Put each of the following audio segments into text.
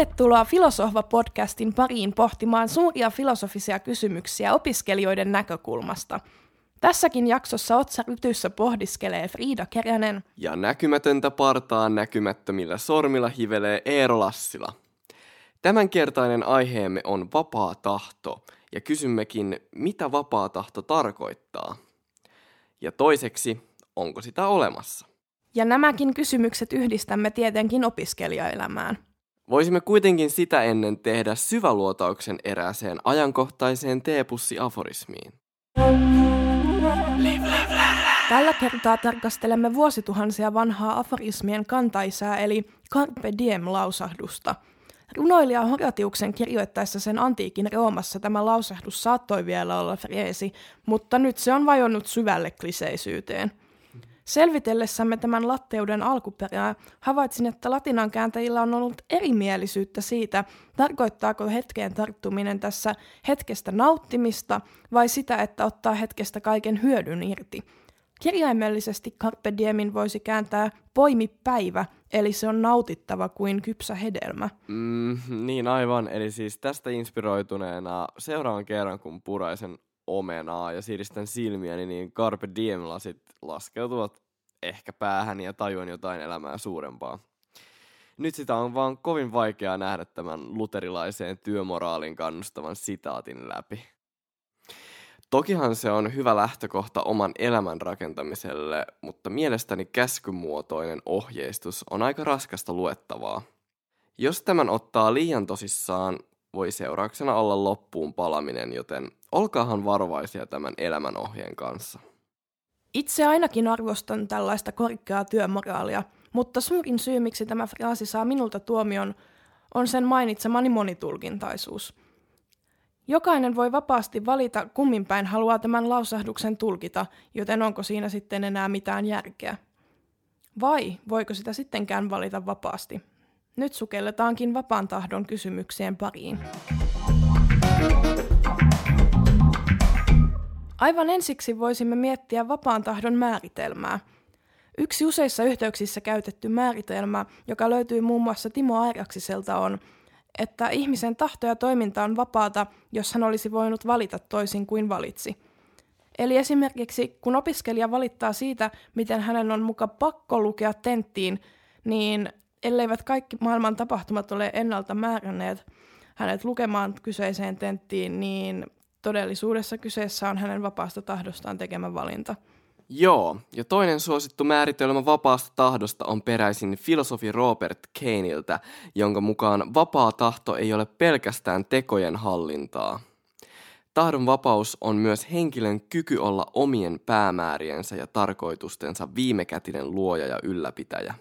Tervetuloa Filosofa-podcastin pariin pohtimaan suuria filosofisia kysymyksiä opiskelijoiden näkökulmasta. Tässäkin jaksossa Otsa Rytyssä pohdiskelee Frida Keränen. Ja näkymätöntä partaa näkymättömillä sormilla hivelee Eero Lassila. Tämänkertainen aiheemme on vapaa tahto, ja kysymmekin, mitä vapaa tahto tarkoittaa. Ja toiseksi, onko sitä olemassa? Ja nämäkin kysymykset yhdistämme tietenkin opiskelijaelämään. Voisimme kuitenkin sitä ennen tehdä syväluotauksen erääseen ajankohtaiseen teepussi-aforismiin. Tällä kertaa tarkastelemme vuosituhansia vanhaa aforismien kantaisää eli Carpe Diem-lausahdusta. Runoilija Horatiuksen kirjoittaessa sen antiikin Roomassa tämä lausahdus saattoi vielä olla freesi, mutta nyt se on vajonnut syvälle kliseisyyteen – Selvitellessämme tämän latteuden alkuperää havaitsin, että latinan kääntäjillä on ollut erimielisyyttä siitä, tarkoittaako hetkeen tarttuminen tässä hetkestä nauttimista vai sitä, että ottaa hetkestä kaiken hyödyn irti. Kirjaimellisesti Carpe Diemin voisi kääntää poimi päivä, eli se on nautittava kuin kypsä hedelmä. Mm, niin aivan, eli siis tästä inspiroituneena seuraavan kerran, kun puraisen omenaa ja siiristän silmiäni, niin Carpe Diem-lasit laskeutuvat ehkä päähän ja tajuan jotain elämää suurempaa. Nyt sitä on vaan kovin vaikeaa nähdä tämän luterilaiseen työmoraalin kannustavan sitaatin läpi. Tokihan se on hyvä lähtökohta oman elämän rakentamiselle, mutta mielestäni käskymuotoinen ohjeistus on aika raskasta luettavaa. Jos tämän ottaa liian tosissaan, voi seurauksena olla loppuun palaminen, joten olkaahan varovaisia tämän elämänohjeen kanssa. Itse ainakin arvostan tällaista korkeaa työmoraalia, mutta suurin syy, miksi tämä fraasi saa minulta tuomion, on sen mainitsemani monitulkintaisuus. Jokainen voi vapaasti valita, kummin päin haluaa tämän lausahduksen tulkita, joten onko siinä sitten enää mitään järkeä? Vai voiko sitä sittenkään valita vapaasti? Nyt sukelletaankin vapaan tahdon kysymyksien pariin. Aivan ensiksi voisimme miettiä vapaan tahdon määritelmää. Yksi useissa yhteyksissä käytetty määritelmä, joka löytyy muun muassa Timo Airaksiselta, on, että ihmisen tahto ja toiminta on vapaata, jos hän olisi voinut valita toisin kuin valitsi. Eli esimerkiksi kun opiskelija valittaa siitä, miten hänen on muka pakko lukea tenttiin, niin elleivät kaikki maailman tapahtumat ole ennalta määränneet hänet lukemaan kyseiseen tenttiin, niin todellisuudessa kyseessä on hänen vapaasta tahdostaan tekemä valinta. Joo, ja toinen suosittu määritelmä vapaasta tahdosta on peräisin filosofi Robert Kaneiltä, jonka mukaan vapaa tahto ei ole pelkästään tekojen hallintaa. Tahdon vapaus on myös henkilön kyky olla omien päämääriensä ja tarkoitustensa viimekätinen luoja ja ylläpitäjä.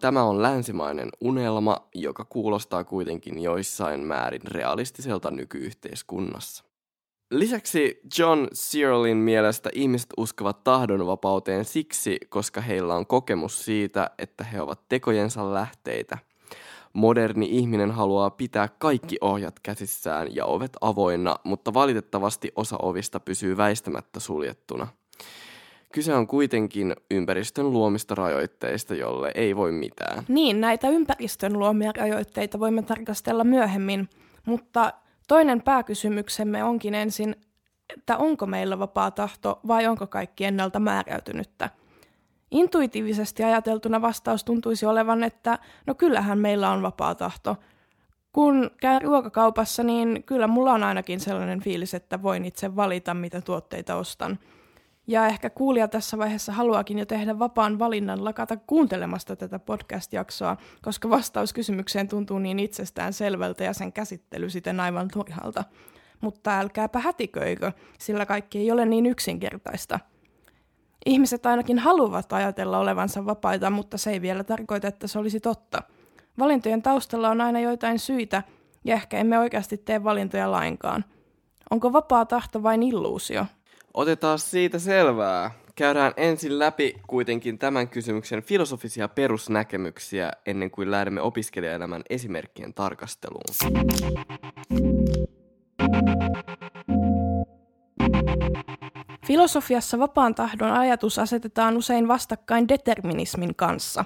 Tämä on länsimainen unelma, joka kuulostaa kuitenkin joissain määrin realistiselta nykyyhteiskunnassa. Lisäksi John Searlein mielestä ihmiset uskovat tahdonvapauteen siksi, koska heillä on kokemus siitä, että he ovat tekojensa lähteitä. Moderni ihminen haluaa pitää kaikki ohjat käsissään ja ovet avoinna, mutta valitettavasti osa ovista pysyy väistämättä suljettuna. Kyse on kuitenkin ympäristön luomista rajoitteista, jolle ei voi mitään. Niin, näitä ympäristön luomia rajoitteita voimme tarkastella myöhemmin, mutta Toinen pääkysymyksemme onkin ensin, että onko meillä vapaa tahto vai onko kaikki ennalta määräytynyttä. Intuitiivisesti ajateltuna vastaus tuntuisi olevan, että no kyllähän meillä on vapaa tahto. Kun käyn ruokakaupassa, niin kyllä mulla on ainakin sellainen fiilis, että voin itse valita, mitä tuotteita ostan – ja ehkä kuulija tässä vaiheessa haluakin jo tehdä vapaan valinnan lakata kuuntelemasta tätä podcast-jaksoa, koska vastaus kysymykseen tuntuu niin itsestään selvältä ja sen käsittely siten aivan turhalta. Mutta älkääpä hätiköikö, sillä kaikki ei ole niin yksinkertaista. Ihmiset ainakin haluavat ajatella olevansa vapaita, mutta se ei vielä tarkoita, että se olisi totta. Valintojen taustalla on aina joitain syitä, ja ehkä emme oikeasti tee valintoja lainkaan. Onko vapaa tahto vain illuusio? Otetaan siitä selvää. Käydään ensin läpi kuitenkin tämän kysymyksen filosofisia perusnäkemyksiä ennen kuin lähdemme opiskelijaelämän esimerkkien tarkasteluun. Filosofiassa vapaan tahdon ajatus asetetaan usein vastakkain determinismin kanssa.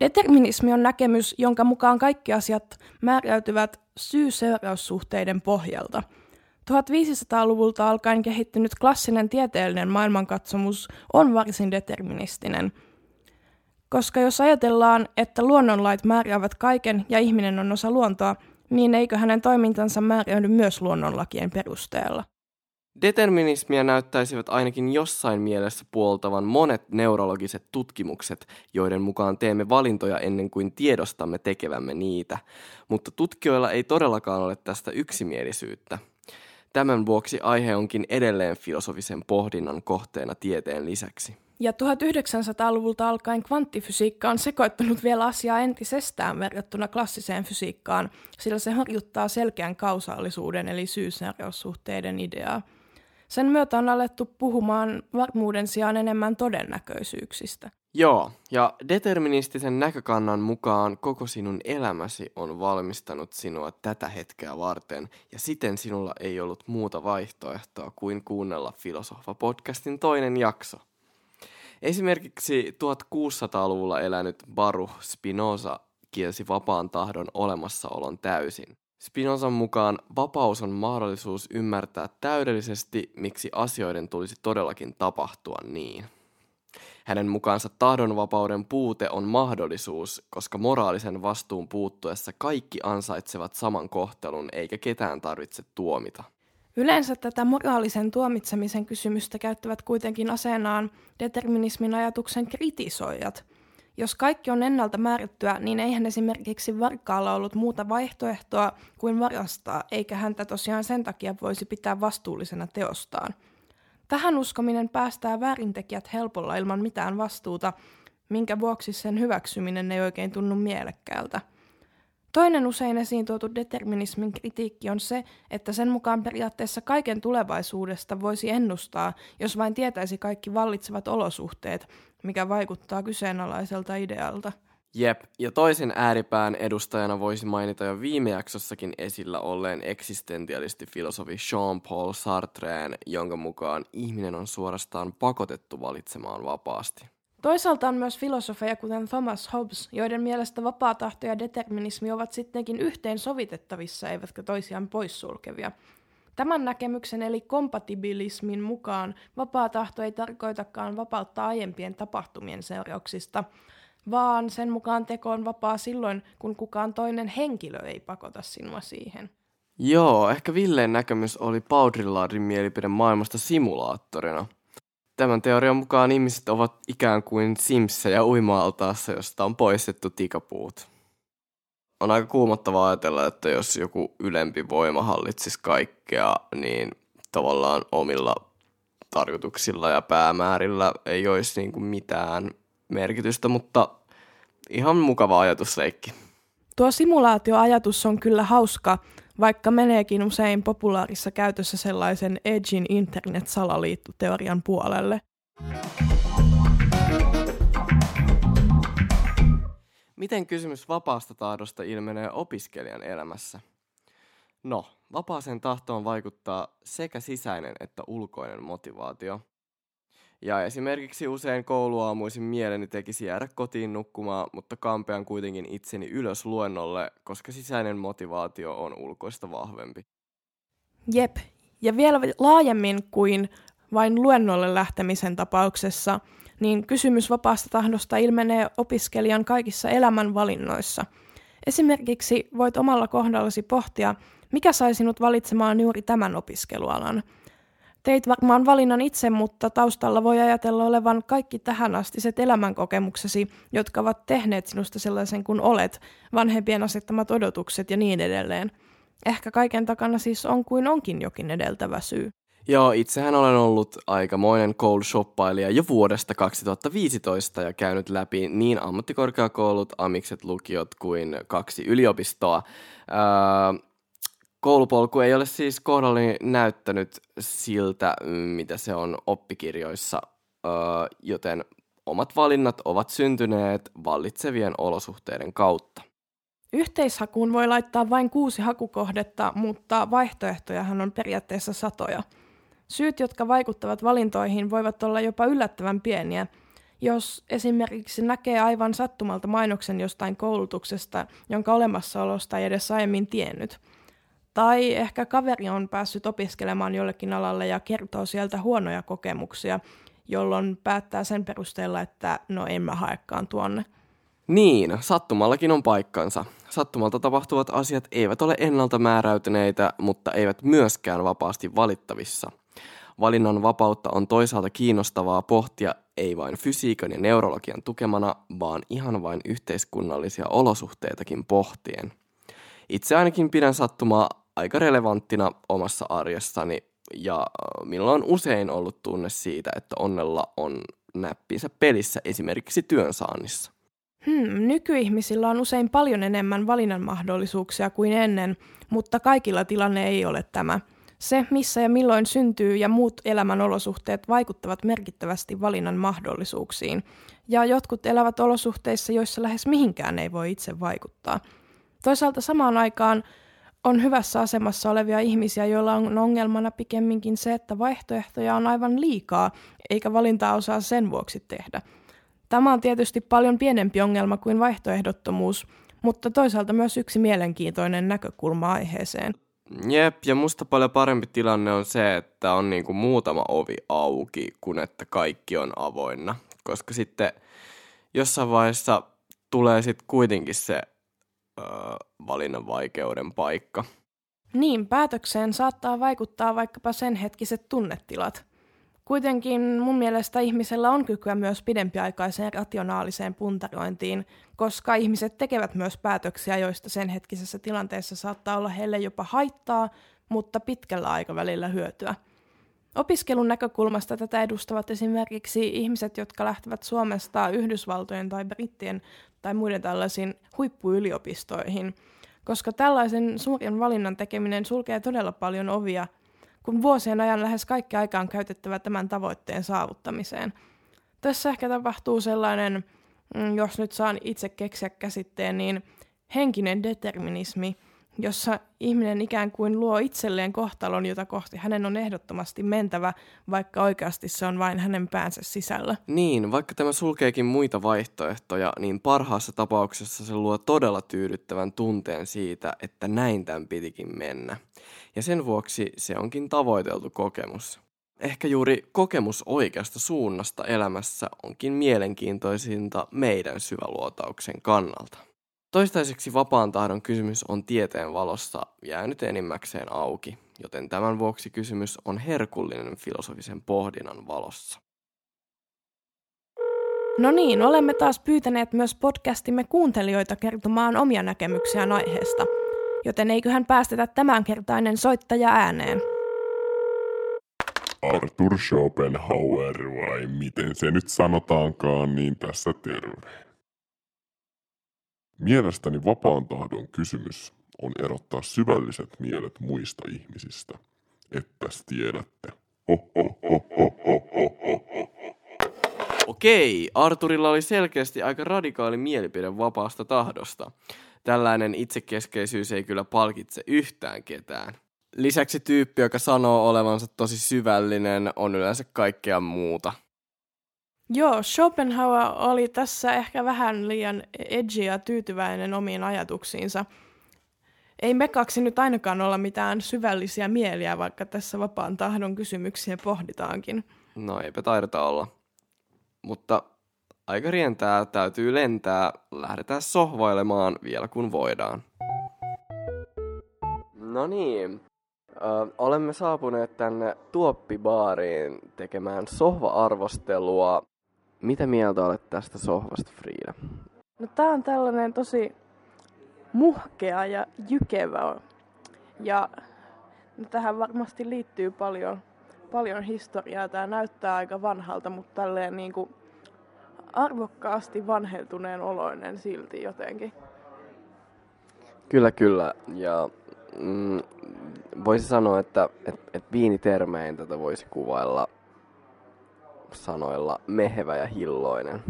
Determinismi on näkemys, jonka mukaan kaikki asiat määräytyvät syy-seuraussuhteiden pohjalta. 1500-luvulta alkaen kehittynyt klassinen tieteellinen maailmankatsomus on varsin deterministinen. Koska jos ajatellaan, että luonnonlait määräävät kaiken ja ihminen on osa luontoa, niin eikö hänen toimintansa määräydy myös luonnonlakien perusteella? Determinismia näyttäisivät ainakin jossain mielessä puoltavan monet neurologiset tutkimukset, joiden mukaan teemme valintoja ennen kuin tiedostamme tekevämme niitä, mutta tutkijoilla ei todellakaan ole tästä yksimielisyyttä. Tämän vuoksi aihe onkin edelleen filosofisen pohdinnan kohteena tieteen lisäksi. Ja 1900-luvulta alkaen kvanttifysiikka on sekoittanut vielä asiaa entisestään verrattuna klassiseen fysiikkaan, sillä se horjuttaa selkeän kausaalisuuden eli syysnäreussuhteiden ideaa. Sen myötä on alettu puhumaan varmuuden sijaan enemmän todennäköisyyksistä. Joo, ja deterministisen näkökannan mukaan koko sinun elämäsi on valmistanut sinua tätä hetkeä varten, ja siten sinulla ei ollut muuta vaihtoehtoa kuin kuunnella Filosofa-podcastin toinen jakso. Esimerkiksi 1600-luvulla elänyt Baruch Spinoza kielsi vapaan tahdon olemassaolon täysin. Spinozan mukaan vapaus on mahdollisuus ymmärtää täydellisesti, miksi asioiden tulisi todellakin tapahtua niin. Hänen mukaansa tahdonvapauden puute on mahdollisuus, koska moraalisen vastuun puuttuessa kaikki ansaitsevat saman kohtelun eikä ketään tarvitse tuomita. Yleensä tätä moraalisen tuomitsemisen kysymystä käyttävät kuitenkin aseenaan determinismin ajatuksen kritisoijat. Jos kaikki on ennalta määrättyä, niin eihän esimerkiksi varkaalla ollut muuta vaihtoehtoa kuin varastaa, eikä häntä tosiaan sen takia voisi pitää vastuullisena teostaan. Tähän uskominen päästää väärintekijät helpolla ilman mitään vastuuta, minkä vuoksi sen hyväksyminen ei oikein tunnu mielekkäältä – Toinen usein esiin tuotu determinismin kritiikki on se, että sen mukaan periaatteessa kaiken tulevaisuudesta voisi ennustaa, jos vain tietäisi kaikki vallitsevat olosuhteet, mikä vaikuttaa kyseenalaiselta idealta. Jep, ja toisen ääripään edustajana voisi mainita jo viime jaksossakin esillä olleen eksistentialisti filosofi Jean-Paul Sartreen, jonka mukaan ihminen on suorastaan pakotettu valitsemaan vapaasti. Toisaalta on myös filosofeja, kuten Thomas Hobbes, joiden mielestä vapaa tahto ja determinismi ovat sittenkin yhteen sovitettavissa, eivätkä toisiaan poissulkevia. Tämän näkemyksen eli kompatibilismin mukaan vapaa tahto ei tarkoitakaan vapautta aiempien tapahtumien seurauksista, vaan sen mukaan teko on vapaa silloin, kun kukaan toinen henkilö ei pakota sinua siihen. Joo, ehkä Villeen näkemys oli Baudrillardin mielipide maailmasta simulaattorina – Tämän teorian mukaan ihmiset ovat ikään kuin simsejä uima-altaassa, josta on poistettu tikapuut. On aika kuumottavaa ajatella, että jos joku ylempi voima hallitsisi kaikkea, niin tavallaan omilla tarkoituksilla ja päämäärillä ei olisi niin kuin mitään merkitystä, mutta ihan mukava ajatusleikki. Tuo simulaatioajatus on kyllä hauska, vaikka meneekin usein populaarissa käytössä sellaisen Edgin internet-salaliittoteorian puolelle. Miten kysymys vapaasta tahdosta ilmenee opiskelijan elämässä? No, vapaaseen tahtoon vaikuttaa sekä sisäinen että ulkoinen motivaatio. Ja esimerkiksi usein kouluaamuisin mieleni tekisi jäädä kotiin nukkumaan, mutta kampean kuitenkin itseni ylös luennolle, koska sisäinen motivaatio on ulkoista vahvempi. Jep, ja vielä laajemmin kuin vain luennolle lähtemisen tapauksessa, niin kysymys vapaasta tahdosta ilmenee opiskelijan kaikissa elämänvalinnoissa. Esimerkiksi voit omalla kohdallasi pohtia, mikä sai sinut valitsemaan juuri tämän opiskelualan – Teit varmaan valinnan itse, mutta taustalla voi ajatella olevan kaikki tähän astiset elämänkokemuksesi, jotka ovat tehneet sinusta sellaisen kuin olet, vanhempien asettamat odotukset ja niin edelleen. Ehkä kaiken takana siis on kuin onkin jokin edeltävä syy. Joo, itsehän olen ollut aikamoinen koulushoppailija jo vuodesta 2015 ja käynyt läpi niin ammattikorkeakoulut, amikset, lukiot kuin kaksi yliopistoa. Öö, koulupolku ei ole siis kohdallani näyttänyt siltä, mitä se on oppikirjoissa, joten omat valinnat ovat syntyneet vallitsevien olosuhteiden kautta. Yhteishakuun voi laittaa vain kuusi hakukohdetta, mutta vaihtoehtojahan on periaatteessa satoja. Syyt, jotka vaikuttavat valintoihin, voivat olla jopa yllättävän pieniä, jos esimerkiksi näkee aivan sattumalta mainoksen jostain koulutuksesta, jonka olemassaolosta ei edes aiemmin tiennyt. Tai ehkä kaveri on päässyt opiskelemaan jollekin alalle ja kertoo sieltä huonoja kokemuksia, jolloin päättää sen perusteella, että no en mä haekaan tuonne. Niin, sattumallakin on paikkansa. Sattumalta tapahtuvat asiat eivät ole ennalta määräytyneitä, mutta eivät myöskään vapaasti valittavissa. Valinnan vapautta on toisaalta kiinnostavaa pohtia ei vain fysiikan ja neurologian tukemana, vaan ihan vain yhteiskunnallisia olosuhteitakin pohtien. Itse ainakin pidän sattumaa aika relevanttina omassa arjessani ja minulla on usein ollut tunne siitä, että onnella on näppinsä pelissä esimerkiksi työnsaannissa. Hmm, nykyihmisillä on usein paljon enemmän valinnan mahdollisuuksia kuin ennen, mutta kaikilla tilanne ei ole tämä. Se, missä ja milloin syntyy ja muut elämän olosuhteet vaikuttavat merkittävästi valinnan mahdollisuuksiin. Ja jotkut elävät olosuhteissa, joissa lähes mihinkään ei voi itse vaikuttaa. Toisaalta samaan aikaan on hyvässä asemassa olevia ihmisiä, joilla on ongelmana pikemminkin se, että vaihtoehtoja on aivan liikaa, eikä valintaa osaa sen vuoksi tehdä. Tämä on tietysti paljon pienempi ongelma kuin vaihtoehdottomuus, mutta toisaalta myös yksi mielenkiintoinen näkökulma aiheeseen. Jep, ja musta paljon parempi tilanne on se, että on niinku muutama ovi auki, kuin että kaikki on avoinna. Koska sitten jossain vaiheessa tulee sitten kuitenkin se öö, valinnan vaikeuden paikka. Niin, päätökseen saattaa vaikuttaa vaikkapa sen hetkiset tunnetilat. Kuitenkin mun mielestä ihmisellä on kykyä myös pidempiaikaiseen rationaaliseen puntarointiin, koska ihmiset tekevät myös päätöksiä, joista sen hetkisessä tilanteessa saattaa olla heille jopa haittaa, mutta pitkällä aikavälillä hyötyä. Opiskelun näkökulmasta tätä edustavat esimerkiksi ihmiset, jotka lähtevät Suomesta Yhdysvaltojen tai Brittien tai muiden tällaisiin huippuyliopistoihin, koska tällaisen suuren valinnan tekeminen sulkee todella paljon ovia – kun vuosien ajan lähes kaikki aika on käytettävä tämän tavoitteen saavuttamiseen. Tässä ehkä tapahtuu sellainen, mm, jos nyt saan itse keksiä käsitteen, niin henkinen determinismi, jossa ihminen ikään kuin luo itselleen kohtalon, jota kohti hänen on ehdottomasti mentävä, vaikka oikeasti se on vain hänen päänsä sisällä. Niin, vaikka tämä sulkeekin muita vaihtoehtoja, niin parhaassa tapauksessa se luo todella tyydyttävän tunteen siitä, että näin tämän pitikin mennä. Ja sen vuoksi se onkin tavoiteltu kokemus. Ehkä juuri kokemus oikeasta suunnasta elämässä onkin mielenkiintoisinta meidän syväluotauksen kannalta. Toistaiseksi vapaan tahdon kysymys on tieteen valossa jäänyt enimmäkseen auki, joten tämän vuoksi kysymys on herkullinen filosofisen pohdinnan valossa. No niin, olemme taas pyytäneet myös podcastimme kuuntelijoita kertomaan omia näkemyksiään aiheesta, joten eiköhän päästetä tämänkertainen soittaja ääneen. Arthur Schopenhauer vai miten se nyt sanotaankaan, niin tässä terve. Mielestäni vapaan tahdon kysymys on erottaa syvälliset mielet muista ihmisistä. Ettäs tiedätte. Okei, Arturilla oli selkeästi aika radikaali mielipide vapaasta tahdosta. Tällainen itsekeskeisyys ei kyllä palkitse yhtään ketään. Lisäksi tyyppi, joka sanoo olevansa tosi syvällinen, on yleensä kaikkea muuta – Joo, Schopenhauer oli tässä ehkä vähän liian edgy ja tyytyväinen omiin ajatuksiinsa. Ei me kaksi nyt ainakaan olla mitään syvällisiä mieliä, vaikka tässä vapaan tahdon kysymyksiä pohditaankin. No eipä taideta olla. Mutta aika rientää, täytyy lentää, lähdetään sohvailemaan vielä kun voidaan. No niin, Ö, olemme saapuneet tänne Tuoppibaariin tekemään sohva-arvostelua mitä mieltä olet tästä sohvasta, Frida? No tää on tällainen tosi muhkea ja jykevä. Ja no, tähän varmasti liittyy paljon, paljon historiaa. Tää näyttää aika vanhalta, mutta tälleen niin kuin arvokkaasti vanhentuneen oloinen silti jotenkin. Kyllä, kyllä. Ja mm, voisi sanoa, että et, et viinitermein tätä voisi kuvailla sanoilla mehevä ja hilloinen.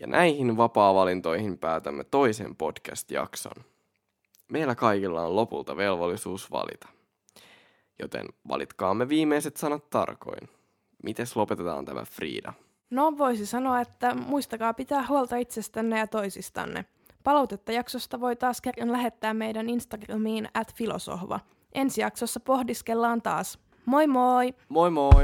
Ja näihin vapaa-valintoihin päätämme toisen podcast-jakson. Meillä kaikilla on lopulta velvollisuus valita. Joten valitkaamme viimeiset sanat tarkoin. Mites lopetetaan tämä Frida? No voisi sanoa, että muistakaa pitää huolta itsestänne ja toisistanne. Palautetta jaksosta voi taas kerran lähettää meidän Instagramiin at filosohva. Ensi jaksossa pohdiskellaan taas. Moi moi! Moi moi!